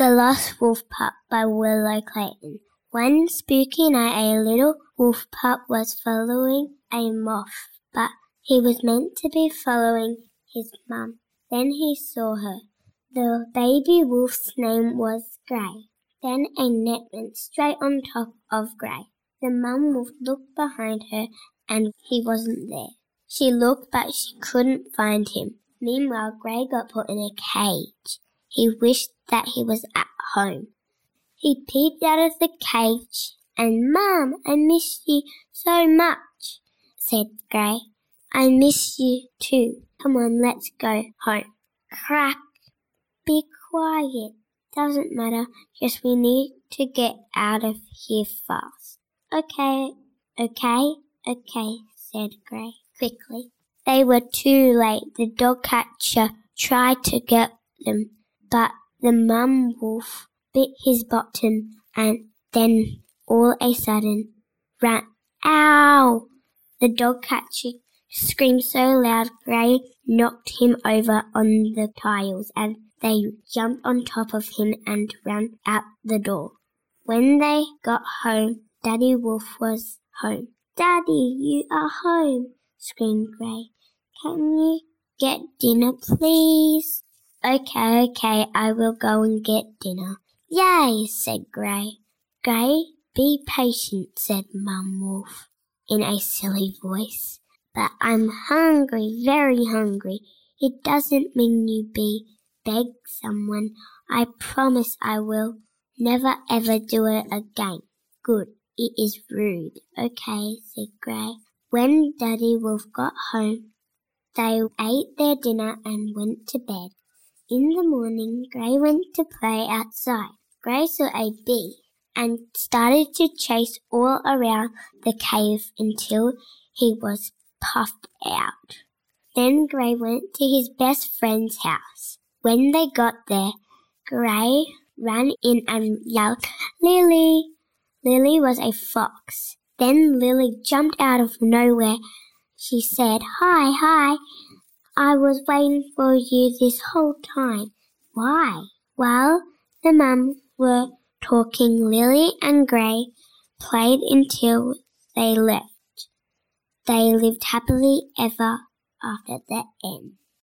The Lost Wolf Pup by Willow Clayton. One spooky night, a little wolf pup was following a moth, but he was meant to be following his mum. Then he saw her. The baby wolf's name was Grey. Then a net went straight on top of Grey. The mum wolf looked behind her and he wasn't there. She looked but she couldn't find him. Meanwhile, Grey got put in a cage. He wished that he was at home. He peeped out of the cage and, Mum, I miss you so much, said Grey. I miss you too. Come on, let's go home. Crack. Be quiet. Doesn't matter. Just we need to get out of here fast. Okay, okay, okay, said Grey quickly. They were too late. The dog catcher tried to get them, but the mum wolf bit his bottom and then all a sudden ran. Ow! The dog catcher screamed so loud Grey knocked him over on the tiles and they jumped on top of him and ran out the door. When they got home, Daddy Wolf was home. Daddy, you are home, screamed Grey. Can you get dinner, please? Okay, okay, I will go and get dinner. Yay, said Grey. Grey, be patient, said Mum Wolf in a silly voice. But I'm hungry, very hungry. It doesn't mean you be beg someone. I promise I will never ever do it again. Good. It is rude. Okay, said Grey. When Daddy Wolf got home, they ate their dinner and went to bed. In the morning, Grey went to play outside. Grey saw a bee and started to chase all around the cave until he was puffed out. Then Grey went to his best friend's house. When they got there, Grey ran in and yelled, Lily! Lily was a fox. Then Lily jumped out of nowhere. She said, Hi, hi, I was waiting for you this whole time. Why? Well, the mums were talking. Lily and Grey played until they left. They lived happily ever after the end.